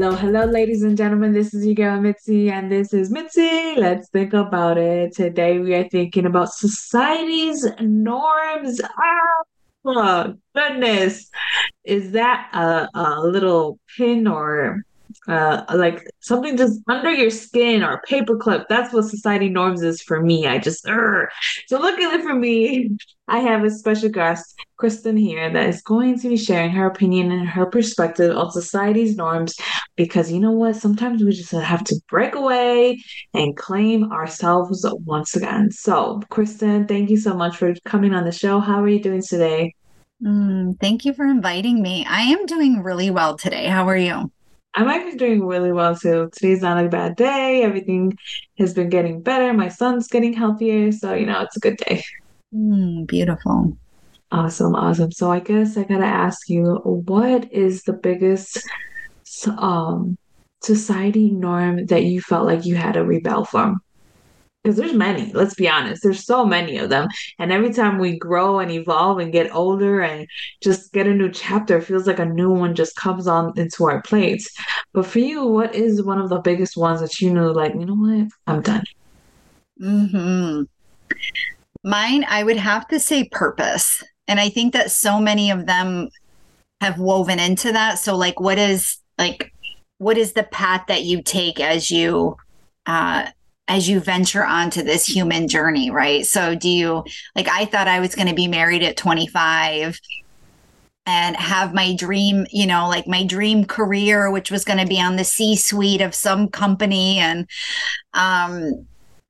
Hello, hello, ladies and gentlemen. This is your girl Mitzi, and this is Mitzi. Let's think about it. Today we are thinking about society's norms. Oh goodness. Is that a, a little pin or uh, like something just under your skin or paperclip. That's what society norms is for me. I just, urgh. so luckily for me, I have a special guest, Kristin, here that is going to be sharing her opinion and her perspective on society's norms. Because you know what? Sometimes we just have to break away and claim ourselves once again. So, Kristin, thank you so much for coming on the show. How are you doing today? Mm, thank you for inviting me. I am doing really well today. How are you? I'm actually doing really well too. Today's not a bad day. Everything has been getting better. My son's getting healthier. So, you know, it's a good day. Mm, beautiful. Awesome. Awesome. So, I guess I got to ask you what is the biggest um, society norm that you felt like you had to rebel from? Because there's many let's be honest there's so many of them. And every time we grow and evolve and get older and just get a new chapter feels like a new one just comes on into our plates. But for you what is one of the biggest ones that you know like you know what? I'm done. Hmm mine i would have to say purpose. And i think that so many of them have woven into that. So like what is like what is the path that you take as you uh as you venture onto this human journey, right? So, do you like, I thought I was going to be married at 25 and have my dream, you know, like my dream career, which was going to be on the C suite of some company. And um,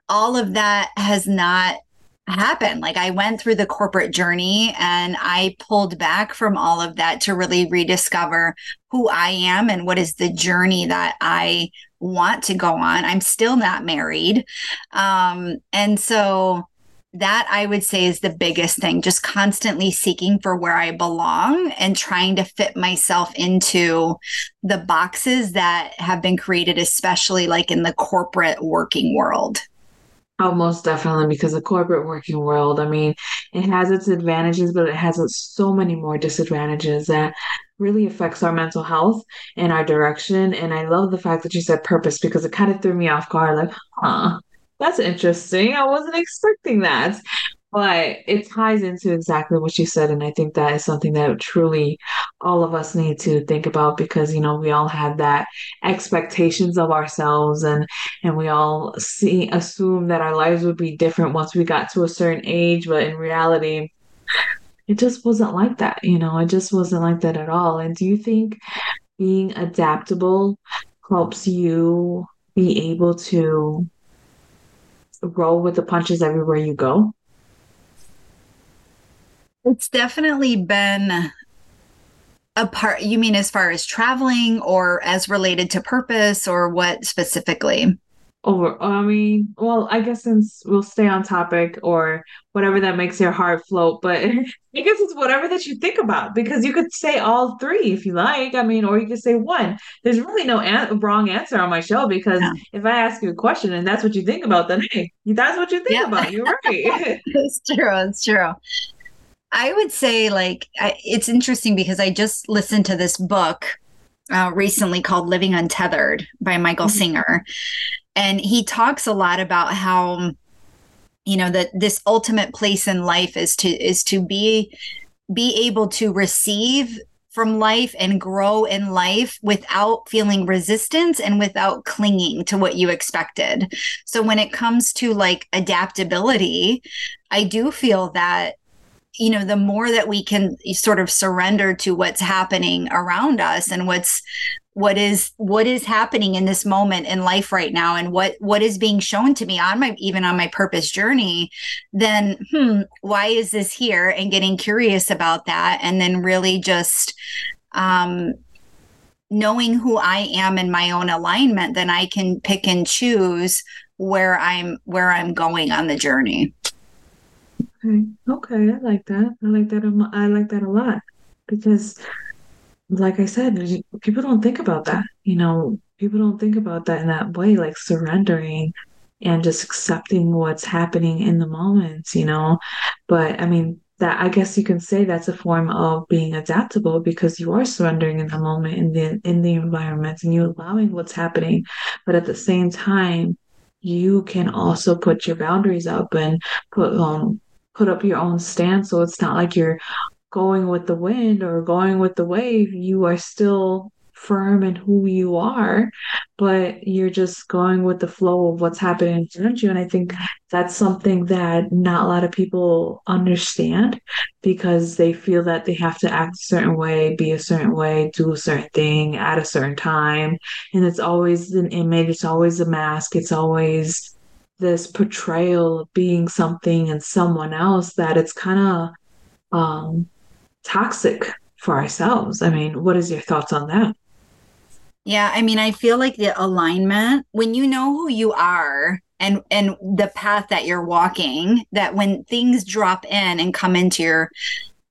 all of that has not happened. Like, I went through the corporate journey and I pulled back from all of that to really rediscover who I am and what is the journey that I want to go on. I'm still not married. Um, and so that I would say is the biggest thing, just constantly seeking for where I belong and trying to fit myself into the boxes that have been created, especially like in the corporate working world. Oh, most definitely, because the corporate working world, I mean, it has its advantages, but it has so many more disadvantages that really affects our mental health and our direction. And I love the fact that you said purpose because it kind of threw me off guard, like, huh, that's interesting. I wasn't expecting that. But it ties into exactly what you said. And I think that is something that truly all of us need to think about because, you know, we all have that expectations of ourselves and and we all see assume that our lives would be different once we got to a certain age. But in reality, it just wasn't like that, you know, it just wasn't like that at all. And do you think being adaptable helps you be able to roll with the punches everywhere you go? It's definitely been a part. You mean as far as traveling or as related to purpose or what specifically? over i mean well i guess since we'll stay on topic or whatever that makes your heart float but i guess it's whatever that you think about because you could say all three if you like i mean or you could say one there's really no an- wrong answer on my show because yeah. if i ask you a question and that's what you think about then hey that's what you think yeah. about you're right it's true it's true i would say like I, it's interesting because i just listened to this book uh, recently called Living Untethered by Michael mm-hmm. Singer and he talks a lot about how you know that this ultimate place in life is to is to be be able to receive from life and grow in life without feeling resistance and without clinging to what you expected. So when it comes to like adaptability, I do feel that you know the more that we can sort of surrender to what's happening around us and what's what is what is happening in this moment in life right now and what what is being shown to me on my even on my purpose journey then hmm why is this here? And getting curious about that and then really just um knowing who I am in my own alignment then I can pick and choose where I'm where I'm going on the journey okay okay I like that I like that I like that a lot because like I said, people don't think about that. You know, people don't think about that in that way, like surrendering and just accepting what's happening in the moment, you know. But I mean, that I guess you can say that's a form of being adaptable because you are surrendering in the moment in the in the environment and you're allowing what's happening. But at the same time, you can also put your boundaries up and put um put up your own stance. So it's not like you're going with the wind or going with the wave. You are still firm in who you are, but you're just going with the flow of what's happening around you. And I think that's something that not a lot of people understand because they feel that they have to act a certain way, be a certain way, do a certain thing at a certain time. And it's always an image, it's always a mask, it's always this portrayal of being something and someone else that it's kind of um, toxic for ourselves. I mean, what is your thoughts on that? Yeah, I mean, I feel like the alignment when you know who you are and and the path that you're walking, that when things drop in and come into your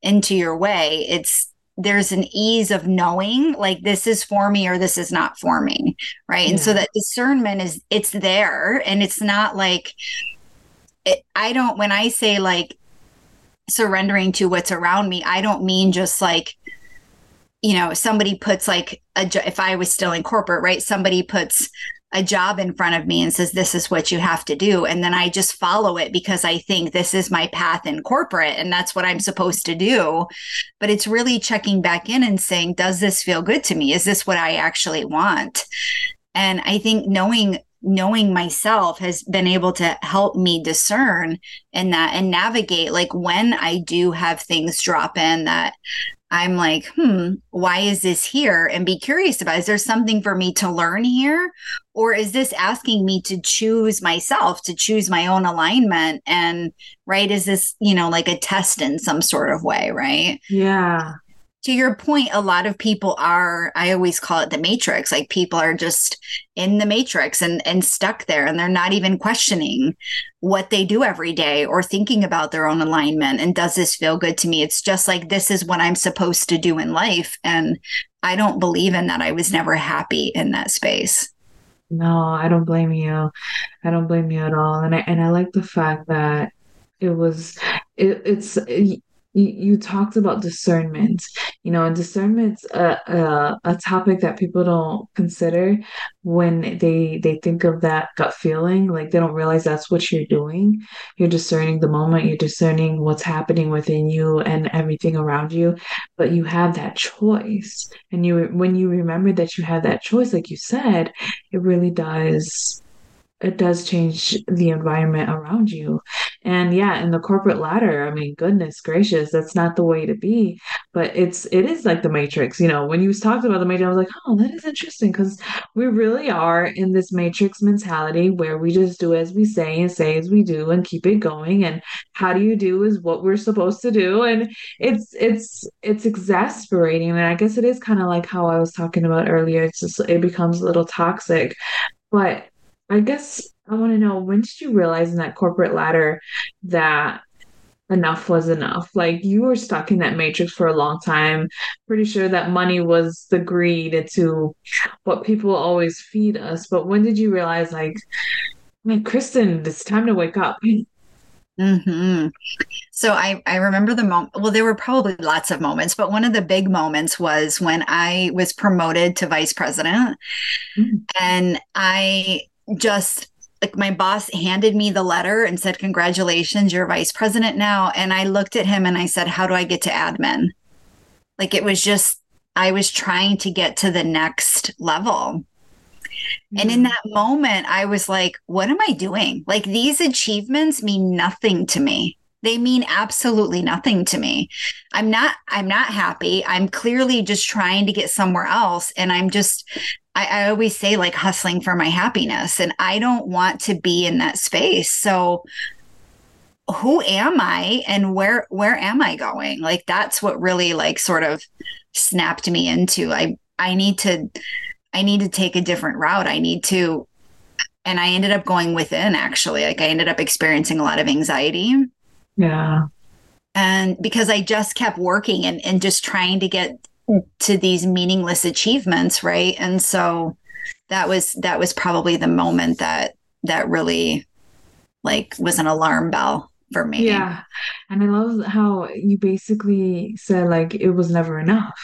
into your way, it's there's an ease of knowing like this is for me or this is not for me, right? Yeah. And so that discernment is it's there and it's not like it, I don't when I say like surrendering to what's around me, I don't mean just like you know, somebody puts like a if I was still in corporate, right? Somebody puts a job in front of me and says this is what you have to do. And then I just follow it because I think this is my path in corporate and that's what I'm supposed to do. But it's really checking back in and saying does this feel good to me? Is this what I actually want? And I think knowing knowing myself has been able to help me discern in that and navigate like when I do have things drop in that I'm like, hmm, why is this here? And be curious about is there something for me to learn here? Or is this asking me to choose myself, to choose my own alignment? And right, is this, you know, like a test in some sort of way, right? Yeah to your point, a lot of people are, I always call it the matrix. Like people are just in the matrix and, and stuck there and they're not even questioning what they do every day or thinking about their own alignment. And does this feel good to me? It's just like, this is what I'm supposed to do in life. And I don't believe in that. I was never happy in that space. No, I don't blame you. I don't blame you at all. And I, and I like the fact that it was it, it's you, you talked about discernment. You know discernment's a, a, a topic that people don't consider when they they think of that gut feeling. Like they don't realize that's what you're doing. You're discerning the moment. You're discerning what's happening within you and everything around you. But you have that choice. And you when you remember that you have that choice like you said it really does it does change the environment around you. And yeah, in the corporate ladder, I mean, goodness gracious, that's not the way to be. But it's it is like the matrix. You know, when you was talked about the matrix, I was like, oh, that is interesting because we really are in this matrix mentality where we just do as we say and say as we do and keep it going. And how do you do is what we're supposed to do. And it's it's it's exasperating. And I guess it is kind of like how I was talking about earlier. It's just it becomes a little toxic. But I guess I want to know when did you realize in that corporate ladder that enough was enough? Like you were stuck in that matrix for a long time. Pretty sure that money was the greed to what people always feed us. But when did you realize, like, man, Kristin, it's time to wake up? Mm-hmm. So I, I remember the moment. Well, there were probably lots of moments, but one of the big moments was when I was promoted to vice president, mm-hmm. and I just like my boss handed me the letter and said, Congratulations, you're vice president now. And I looked at him and I said, How do I get to admin? Like it was just, I was trying to get to the next level. Mm-hmm. And in mm. that moment, I was like, What am I doing? Like these achievements mean nothing to me. They mean absolutely nothing to me. I'm not I'm not happy. I'm clearly just trying to get somewhere else and I'm just I, I always say like hustling for my happiness, and I don't want to be in that space. So who am I and where where am I going? Like that's what really like sort of snapped me into I I need to I need to take a different route. I need to and I ended up going within actually. Like I ended up experiencing a lot of anxiety. Yeah. And because I just kept working and, and just trying to get to these meaningless achievements right and so that was that was probably the moment that that really like was an alarm bell for me. Yeah. And I love how you basically said like it was never enough.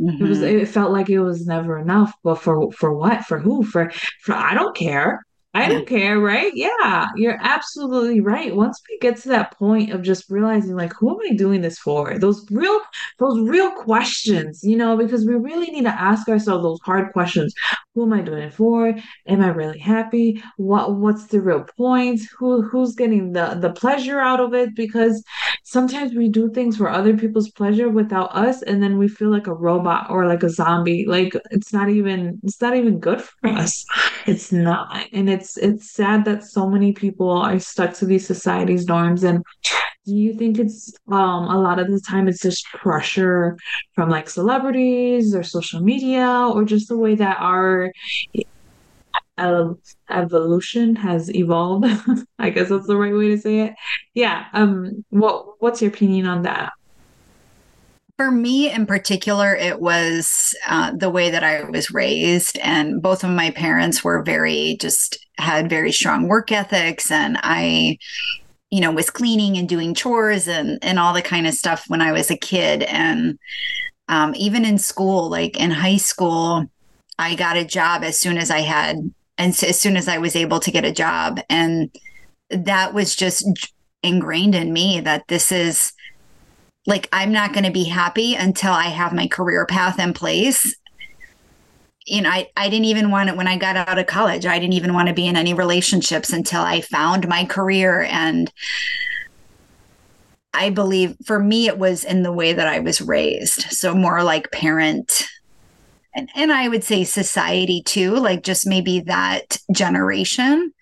Mm-hmm. It was mm-hmm. it felt like it was never enough, but for for what? For who? For for I don't care. I don't care, right? Yeah, you're absolutely right. Once we get to that point of just realizing, like, who am I doing this for? Those real, those real questions, you know, because we really need to ask ourselves those hard questions. Who am I doing it for? Am I really happy? What What's the real point? Who Who's getting the the pleasure out of it? Because sometimes we do things for other people's pleasure without us, and then we feel like a robot or like a zombie. Like it's not even it's not even good for us. It's not, and it's it's it's sad that so many people are stuck to these society's norms and do you think it's um a lot of the time it's just pressure from like celebrities or social media or just the way that our uh, evolution has evolved i guess that's the right way to say it yeah um what what's your opinion on that for me in particular, it was uh, the way that I was raised. And both of my parents were very, just had very strong work ethics. And I, you know, was cleaning and doing chores and, and all the kind of stuff when I was a kid. And um, even in school, like in high school, I got a job as soon as I had, and as soon as I was able to get a job. And that was just ingrained in me that this is, like I'm not going to be happy until I have my career path in place. You know, I, I didn't even want it when I got out of college. I didn't even want to be in any relationships until I found my career. And I believe for me, it was in the way that I was raised. So more like parent. And, and I would say society too, like just maybe that generation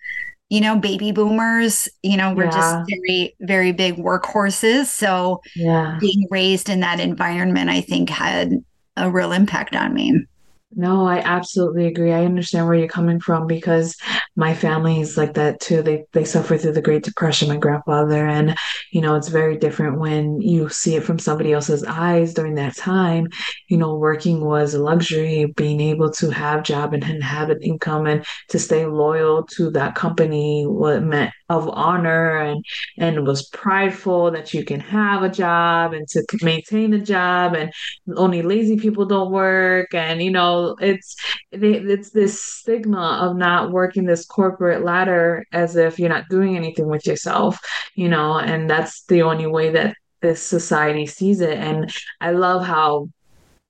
you know, baby boomers, you know, we're yeah. just very, very big workhorses. So yeah. being raised in that environment, I think had a real impact on me. No, I absolutely agree. I understand where you're coming from because my family is like that too. They they suffer through the Great Depression, my grandfather, and you know, it's very different when you see it from somebody else's eyes during that time. You know, working was a luxury, being able to have a job and have an income and to stay loyal to that company what meant of honor and and was prideful that you can have a job and to maintain a job and only lazy people don't work. And you know it's it's this stigma of not working this corporate ladder as if you're not doing anything with yourself you know and that's the only way that this society sees it. And i love how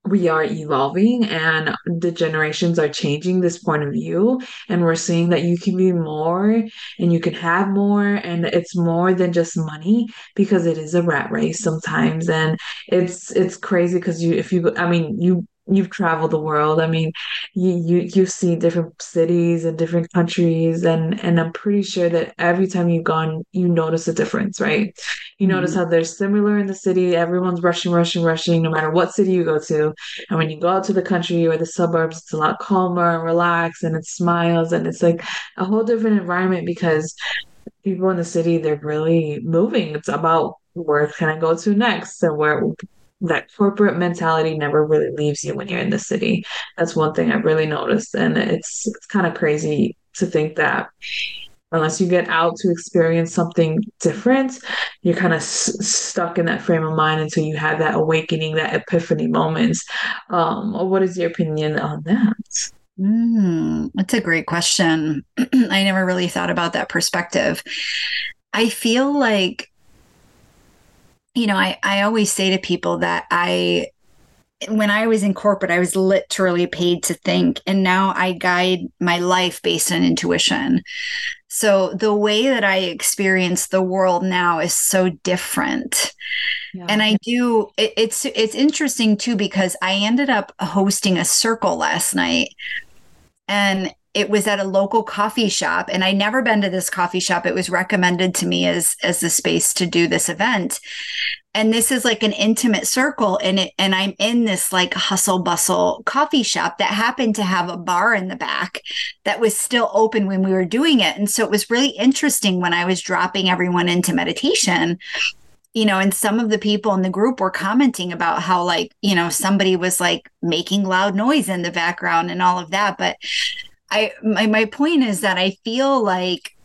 we are evolving and the generations are changing this point of view. And we're seeing that you can be more and you can have more. And it's more than just money because it is a rat race sometimes. And it's it's crazy because you if you i mean you you've traveled the world. I mean, you you you see different cities and different countries, and and I'm pretty sure that every time you've gone, you notice a difference, right? You mm-hmm. notice how they're similar in the city. Everyone's rushing, rushing, rushing, no matter what city you go to. And when you go out to the country or the suburbs, it's a lot calmer and relaxed, and it smiles, and it's like a whole different environment because people in the city they're really moving. It's about where can I go to next, and where that corporate mentality never really leaves you when you're in the city. That's one thing I've really noticed, and it's it's kind of crazy to think that unless you get out to experience something different, you're kind of s- stuck in that frame of mind until you have that awakening, that epiphany moments. Um, what is your opinion on that? Mm, that's a great question. I never really thought about that perspective. I feel like you know, I, I always say to people that I, when I was in corporate, I was literally paid to think, and now I guide my life based on intuition. So the way that I experience the world now is so different. Yeah. And I do it, it's it's interesting too because I ended up hosting a circle last night and it was at a local coffee shop and i never been to this coffee shop. It was recommended to me as as the space to do this event. And this is like an intimate circle and it and i'm in this like hustle bustle coffee shop that happened to have a bar in the back that was still open when we were doing it. And so it was really interesting when i was dropping everyone into meditation you know, and some of the people in the group were commenting about how, like, you know, somebody was like making loud noise in the background and all of that. But I my, my point is that I feel like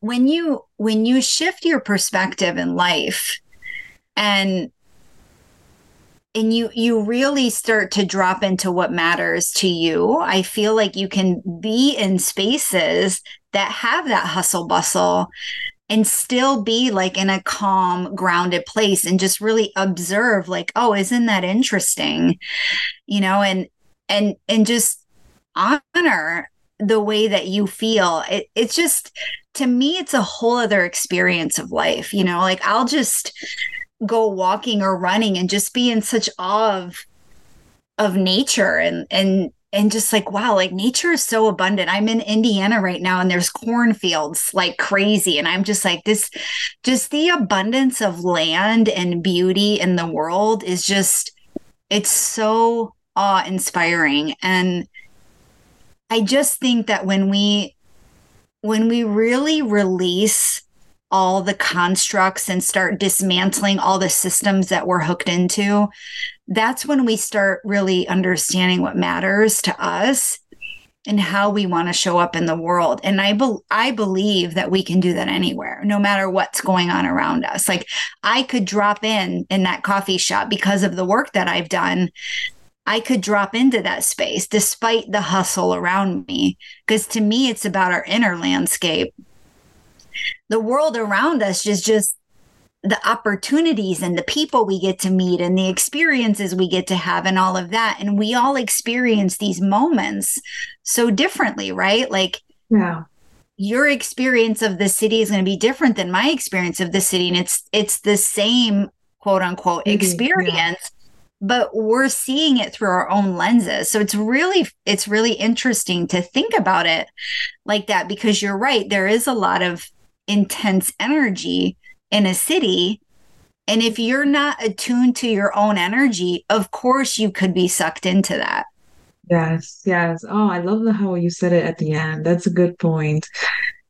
when you when you shift your perspective in life and and you you really start to drop into what matters to you i feel like you can be in spaces that have that hustle bustle and still be like in a calm grounded place and just really observe like oh isn't that interesting? You know and and and just honor the way that you feel. It, it's just to me it's a whole other experience of life you know? Like i'll just go walking or running and just be in such awe of of nature and and and just like wow like nature is so abundant. I'm in indiana right now and there's cornfields like crazy. And i'm just like this just the abundance of land and beauty in the world is just it's so awe inspiring and i just think that when we when we really release all the constructs and start dismantling all the systems that we're hooked into, that's when we start really understanding what matters to us and how we want to show up in the world. And I be- I believe that we can do that anywhere, no matter what's going on around us. Like I could drop in in that coffee shop because of the work that I've done. I could drop into that space despite the hustle around me. Because to me, it's about our inner landscape. The world around us is just the opportunities and the people we get to meet and the experiences we get to have and all of that. And we all experience these moments so differently right? Like yeah. your experience of the city is going to be different than my experience of the city. And it's it's the same quote unquote experience yeah. But we're seeing it through our own lenses so it's really it's really interesting to think about it like that because you're right there is a lot of intense energy in a city. And if you're not attuned to your own energy, of course you could be sucked into that. Yes, yes. Oh, I love the how you said it at the end. That's a good point.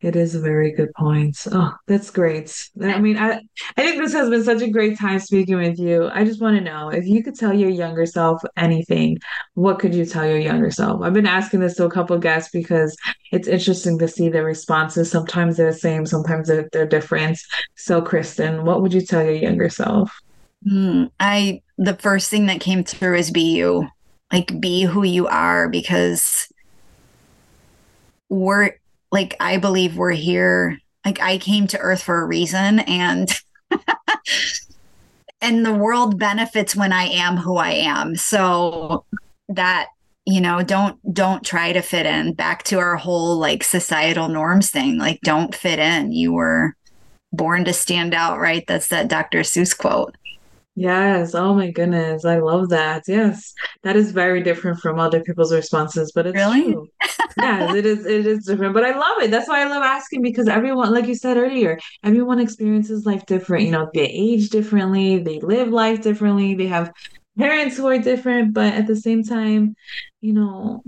It is a very good point. Oh, that's great. I mean, I I think this has been such a great time speaking with you. I just want to know if you could tell your younger self anything, what could you tell your younger self? I've been asking this to a couple guests because it's interesting to see their responses. Sometimes they're the same, sometimes they're, they're different. So, Kristin, what would you tell your younger self? Mm, I the first thing that came through is be you. Like be who you are because we're like I believe we're here. Like I came to earth for a reason and and the world benefits when I am who I am. So that you know don't don't try to fit in back to our whole like societal norms thing like don't fit in you were born to stand out right that's that dr seuss quote Yes. Oh my goodness. I love that. Yes. That is very different from other people's responses, but it's really? true. yes, it is it is different. But I love it. That's why I love asking because everyone, like you said earlier, everyone experiences life different. You know, they age differently, they live life differently, they have parents who are different, but at the same time, you know,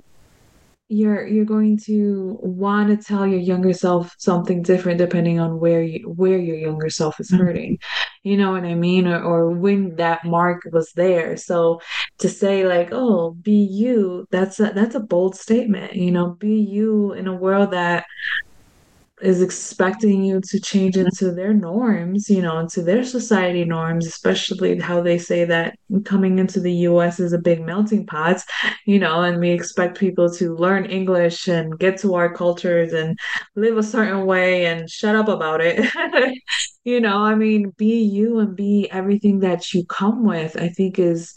you're you're going to want to tell your younger self something different depending on where you where your younger self is mm-hmm. hurting. You know what i mean? Or, or when that mark was there. So to say like oh be you that's a that's a bold statement you know? Be you in a world that is expecting you to change into their norms, you know, into their society norms, especially how they say that coming into the US is a big melting pot, you know, and we expect people to learn English and get to our cultures and live a certain way and shut up about it. you know, I mean, be you and be everything that you come with, I think is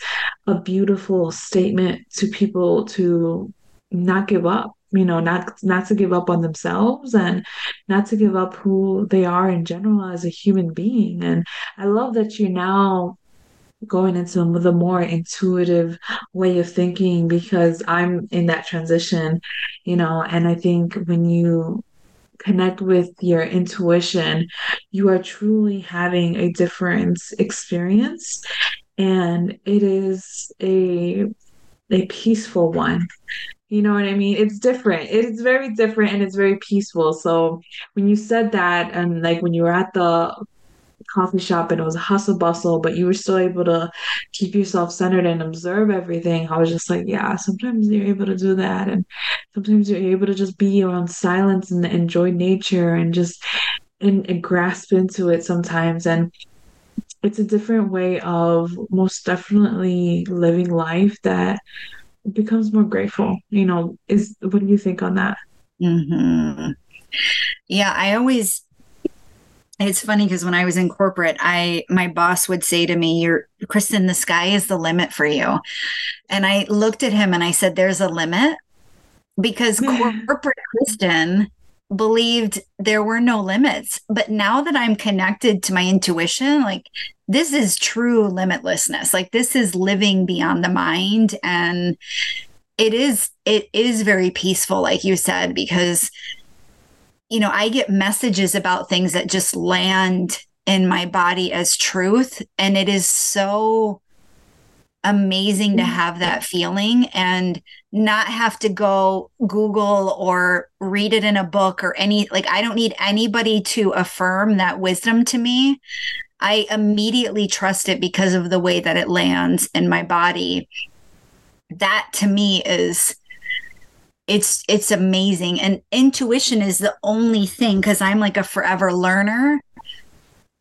a beautiful statement to people to not give up you know not not to give up on themselves and not to give up who they are in general as a human being. And i love that you're now going into the more intuitive way of thinking because i'm in that transition you know and i think when you connect with your intuition you are truly having a different experience and it is a a peaceful one you know what I mean? It's different. It's very different and it's very peaceful. So when you said that, and like when you were at the coffee shop and it was a hustle bustle, but you were still able to keep yourself centered and observe everything, I was just like, yeah, sometimes you're able to do that. And sometimes you're able to just be around silence and enjoy nature and just and, and grasp into it sometimes and it's a different way of most definitely living life that becomes more grateful you know is what do you think on that? Mm-hmm. yeah i always it's funny because when i was in corporate i my boss would say to me you're kristin the sky is the limit for you. And i looked at him and i said there's a limit? Because corporate kristin believed there were no limits. But now that I'm connected to my intuition, like this is true limitlessness. Like this is living beyond the mind. And it is, it is very peaceful, like you said, because, you know, I get messages about things that just land in my body as truth. And it is so amazing to mm-hmm. have that feeling and not have to go Google or read it in a book or any, like, I don't need anybody to affirm that wisdom to me. I immediately trust it because of the way that it lands in my body. That to me is it's it's amazing and intuition is the only thing cuz I'm like a forever learner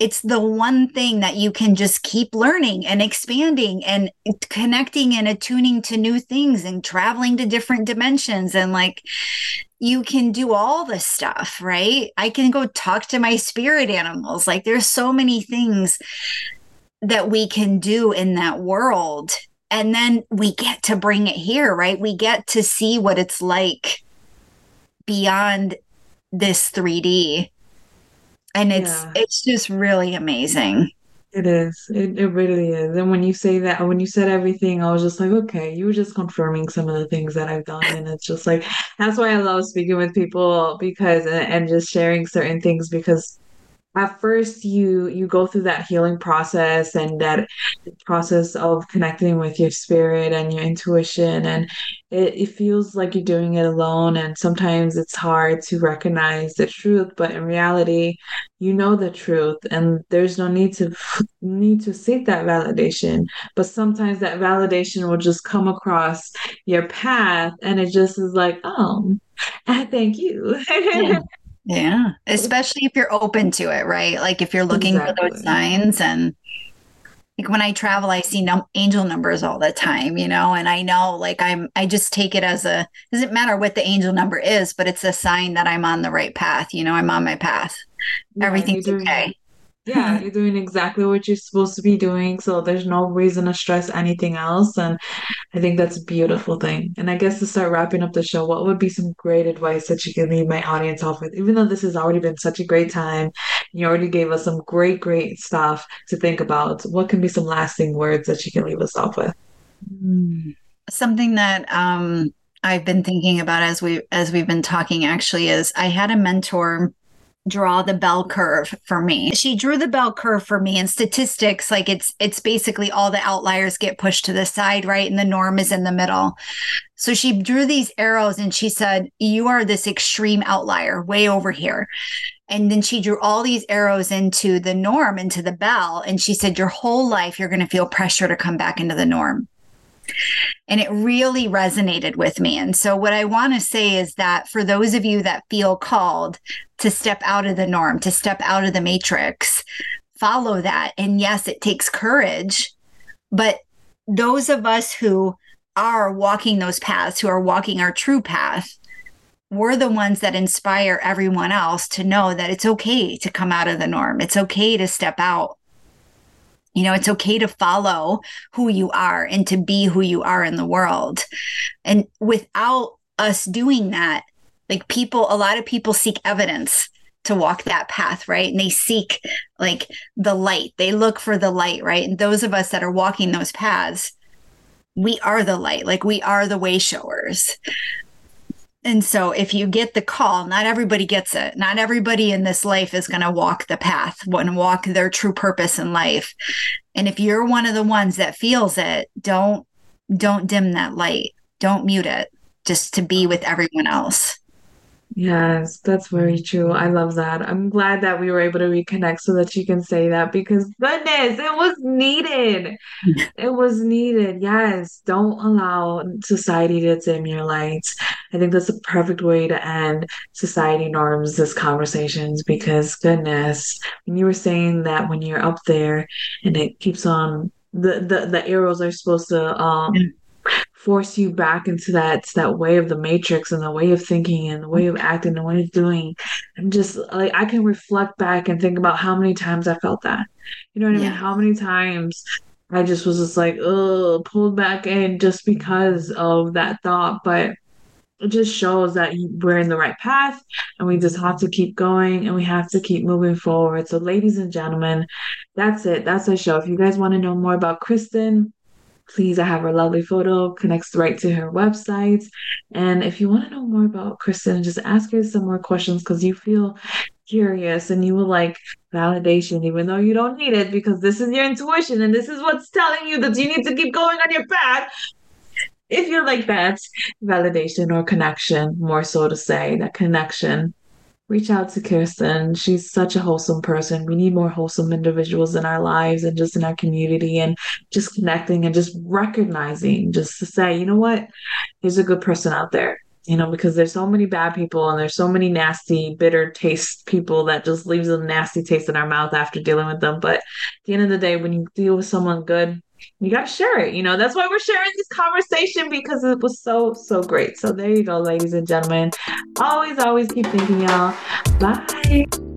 it's the one thing that you can just keep learning and expanding and connecting and attuning to new things and traveling to different dimensions. And like you can do all this stuff right? I can go talk to my spirit animals. Like there's so many things that we can do in that world. And then we get to bring it here right? We get to see what it's like beyond this 3d and it's yeah. it's just really amazing. It is. It, it really is. And when you say that when you said everything i was just like okay you were just confirming some of the things that i've done. And it's just like that's why i love speaking with people because and just sharing certain things because at first you you go through that healing process and that process of connecting with your spirit and your intuition and it, it feels like you're doing it alone and sometimes it's hard to recognize the truth but in reality you know the truth and there's no need to need to seek that validation but sometimes that validation will just come across your path and it just is like oh thank you yeah. Yeah, especially if you're open to it, right? Like if you're looking exactly. for those signs and like when I travel, I see num- angel numbers all the time, you know, and I know like I'm, I just take it as a, doesn't matter what the angel number is, but it's a sign that I'm on the right path. You know, I'm on my path. Yeah, Everything's okay yeah you're doing exactly what you're supposed to be doing so there's no reason to stress anything else and i think that's a beautiful thing. And i guess to start wrapping up the show what would be some great advice that you can leave my audience off with? Even though this has already been such a great time you already gave us some great great stuff to think about. What can be some lasting words that you can leave us off with? Hmm. something that um I've been thinking about as we as we've been talking actually is I had a mentor draw the bell curve for me. She drew the bell curve for me in statistics like it's it's basically all the outliers get pushed to the side, right? And the norm is in the middle. So she drew these arrows and she said, "You are this extreme outlier way over here." And then she drew all these arrows into the norm, into the bell, and she said, "Your whole life you're going to feel pressure to come back into the norm." And it really resonated with me. And so, what I want to say is that for those of you that feel called to step out of the norm, to step out of the matrix, follow that. And yes, it takes courage, but those of us who are walking those paths, who are walking our true path, we're the ones that inspire everyone else to know that it's okay to come out of the norm. It's okay to step out you know, it's okay to follow who you are and to be who you are in the world. And without us doing that, like people, a lot of people seek evidence to walk that path, right? And they seek like the light, they look for the light, right? And those of us that are walking those paths, we are the light, like we are the way showers. And so if you get the call, not everybody gets it. Not everybody in this life is going to walk the path, to walk their true purpose in life. And if you're one of the ones that feels it, don't don't dim that light. Don't mute it just to be with everyone else. Yes, that's very true. I love that. I'm glad that we were able to reconnect so that you can say that because goodness, it was needed. It was needed. Yes. Don't allow society to dim your lights. I think that's a perfect way to end society norms, this conversations, because goodness, when you were saying that when you're up there and it keeps on the the, the arrows are supposed to um. Force you back into that that way of the matrix and the way of thinking and the way of acting, and way of doing. I'm just like I can reflect back and think about how many times I felt that. You know what I mean? How many times I just was just like, oh, pulled back in just because of that thought. But it just shows that we're in the right path and we just have to keep going and we have to keep moving forward. So, ladies and gentlemen, that's it. That's our show. If you guys want to know more about Kristin, please, I have her lovely photo, connects right to her website. And if you want to know more about Kristin, just ask her some more questions because you feel curious and you will like validation, even though you don't need it because this is your intuition and this is what's telling you that you need to keep going on your path. If you're like that, validation or connection, more so to say, that connection reach out to Kirsten. She's such a wholesome person. We need more wholesome individuals in our lives and just in our community and just connecting and just recognizing, just to say, you know what, there's a good person out there. You know, because there's so many bad people and there's so many nasty, bitter taste people that just leaves a nasty taste in our mouth after dealing with them. But at the end of the day, when you deal with someone good, you gotta share it. You know, that's why we're sharing this conversation because it was so, so great. So there you go, ladies and gentlemen. Always, always keep thinking, y'all. Bye.